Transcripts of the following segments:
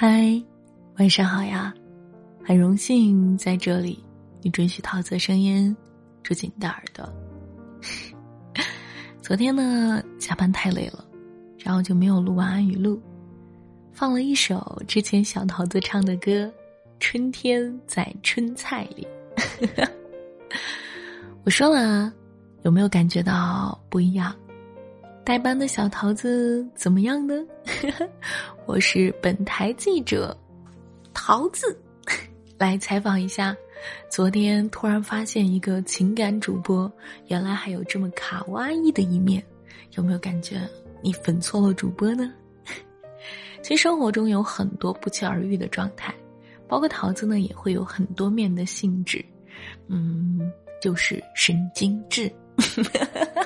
嗨，晚上好呀！很荣幸在这里，你准许桃子声音住进你的耳朵。昨天呢，加班太累了，然后就没有录晚安语录，放了一首之前小桃子唱的歌《春天在春菜里》。我说了啊，有没有感觉到不一样？代班的小桃子怎么样呢？我是本台记者桃子，来采访一下。昨天突然发现一个情感主播，原来还有这么卡哇伊的一面，有没有感觉你粉错了主播呢？其实生活中有很多不期而遇的状态，包括桃子呢也会有很多面的性质，嗯，就是神经质。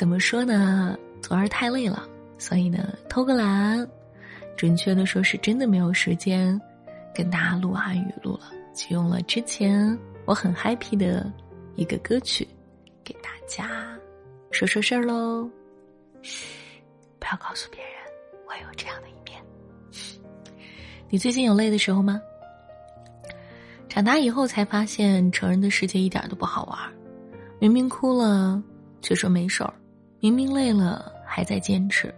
怎么说呢？昨儿太累了，所以呢偷个懒，准确的说是真的没有时间跟大家录安语录了，就用了之前我很 happy 的一个歌曲，给大家说说事儿喽。嘘，不要告诉别人我有这样的一面。你最近有累的时候吗？长大以后才发现，成人的世界一点都不好玩，明明哭了却说没事儿。明明累了，还在坚持。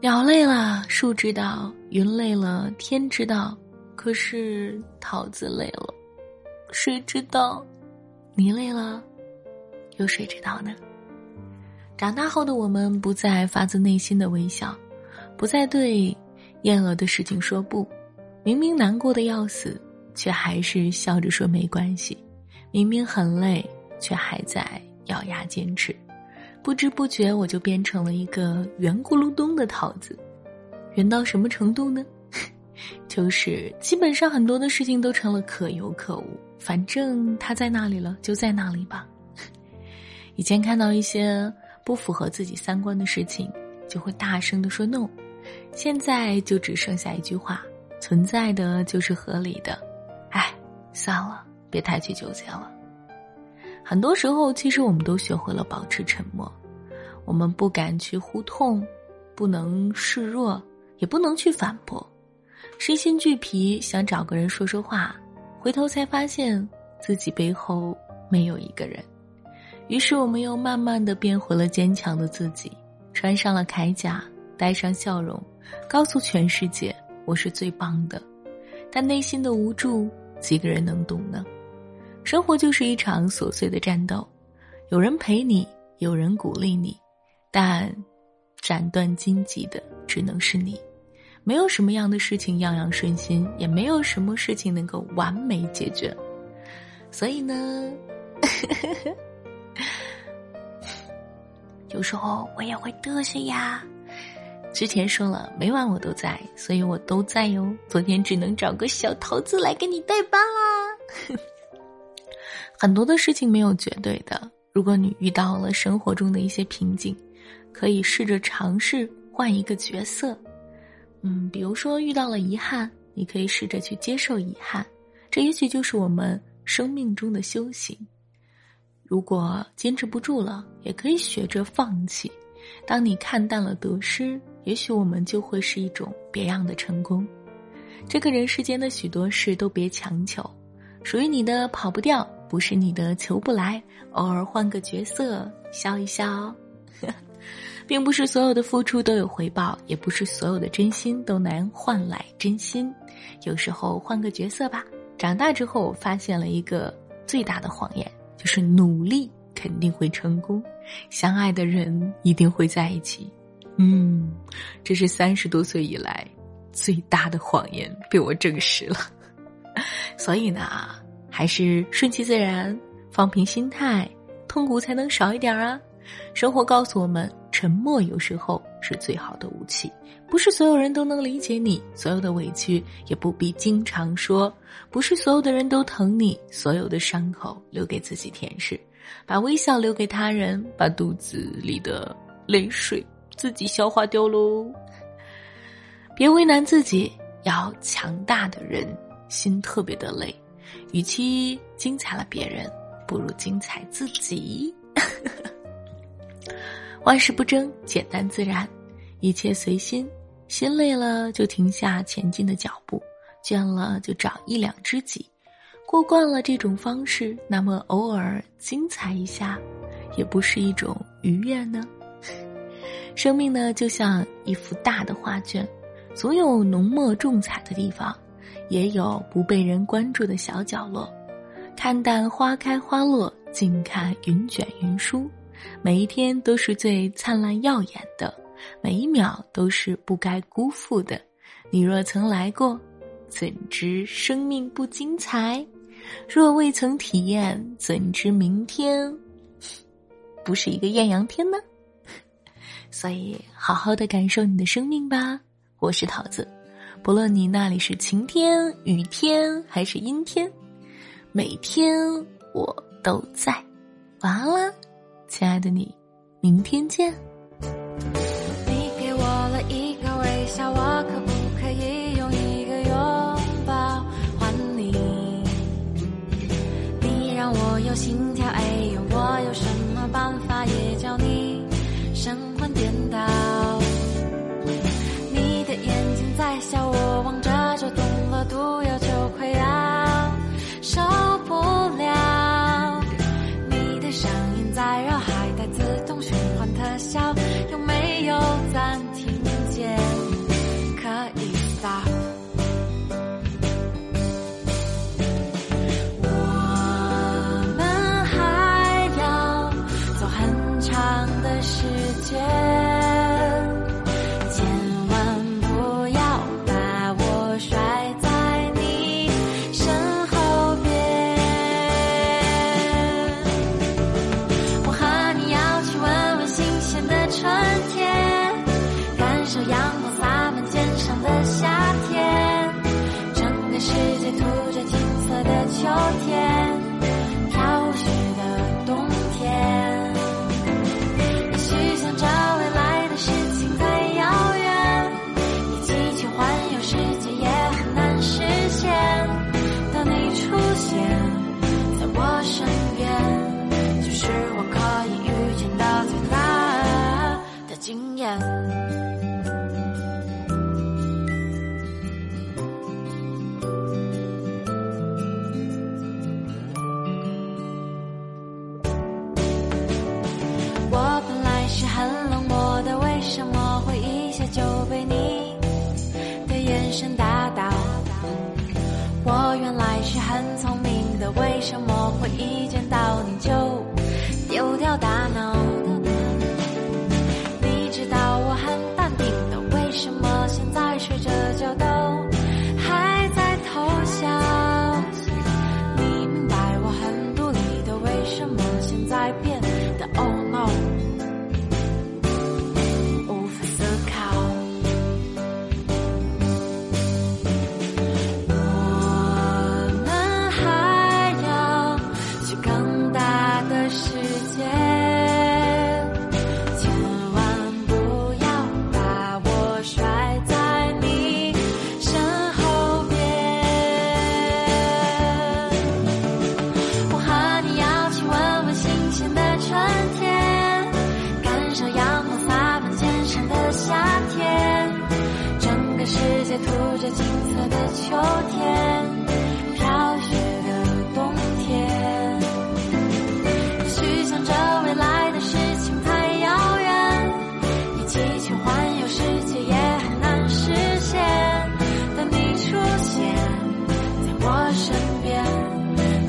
鸟累了，树知道；云累了，天知道。可是桃子累了，谁知道？你累了，有谁知道呢？长大后的我们，不再发自内心的微笑，不再对厌恶的事情说不。明明难过的要死，却还是笑着说没关系。明明很累，却还在咬牙坚持。不知不觉，我就变成了一个圆咕噜咚的桃子，圆到什么程度呢？就是基本上很多的事情都成了可有可无，反正它在那里了，就在那里吧。以前看到一些不符合自己三观的事情，就会大声的说 no，现在就只剩下一句话：存在的就是合理的。哎，算了，别太去纠结了。很多时候，其实我们都学会了保持沉默，我们不敢去呼痛，不能示弱，也不能去反驳，身心俱疲，想找个人说说话，回头才发现自己背后没有一个人，于是我们又慢慢的变回了坚强的自己，穿上了铠甲，带上笑容，告诉全世界我是最棒的，但内心的无助，几个人能懂呢？生活就是一场琐碎的战斗，有人陪你，有人鼓励你，但斩断荆棘的只能是你。没有什么样的事情样样顺心，也没有什么事情能够完美解决。所以呢，有时候我也会嘚瑟呀。之前说了，每晚我都在，所以我都在哟。昨天只能找个小桃子来给你代班啦。很多的事情没有绝对的。如果你遇到了生活中的一些瓶颈，可以试着尝试换一个角色。嗯，比如说遇到了遗憾，你可以试着去接受遗憾，这也许就是我们生命中的修行。如果坚持不住了，也可以学着放弃。当你看淡了得失，也许我们就会是一种别样的成功。这个人世间的许多事都别强求，属于你的跑不掉。不是你的求不来，偶尔换个角色笑一笑，并不是所有的付出都有回报，也不是所有的真心都能换来真心。有时候换个角色吧。长大之后，我发现了一个最大的谎言，就是努力肯定会成功，相爱的人一定会在一起。嗯，这是三十多岁以来最大的谎言被我证实了。所以呢。还是顺其自然，放平心态，痛苦才能少一点啊！生活告诉我们，沉默有时候是最好的武器。不是所有人都能理解你，所有的委屈也不必经常说。不是所有的人都疼你，所有的伤口留给自己舔舐，把微笑留给他人，把肚子里的泪水自己消化掉喽。别为难自己，要强大的人心特别的累。与其精彩了别人，不如精彩自己。万事不争，简单自然，一切随心。心累了就停下前进的脚步，倦了就找一两知己。过惯了这种方式，那么偶尔精彩一下，也不是一种愉悦呢。生命呢，就像一幅大的画卷，总有浓墨重彩的地方，也有不被人关注的小角落。看淡花开花落，静看云卷云舒。每一天都是最灿烂耀眼的，每一秒都是不该辜负的。你若曾来过，怎知生命不精彩？若未曾体验，怎知明天不是一个艳阳天呢？所以，好好的感受你的生命吧。我是桃子，不论你那里是晴天、雨天还是阴天，每天我都在。晚安啦。亲爱的你，明天见。你给我了一个微笑，我可不可以用一个拥抱还你？你让我有心跳，哎呦，看我本来是很冷漠的为什么会一下就被你的眼神打倒我原来是很聪明的为什么会一见到你就丢掉大脑？涂着金色的秋天，飘雪的冬天，也许想着未来的事情太遥远，一起去环游世界也很难实现。当你出现在我身边，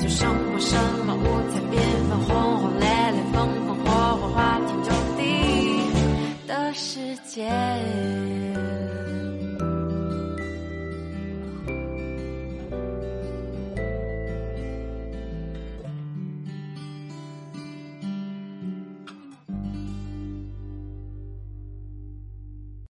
就胜过什么五彩缤纷、轰轰烈烈、风风火火、花天酒地的世界。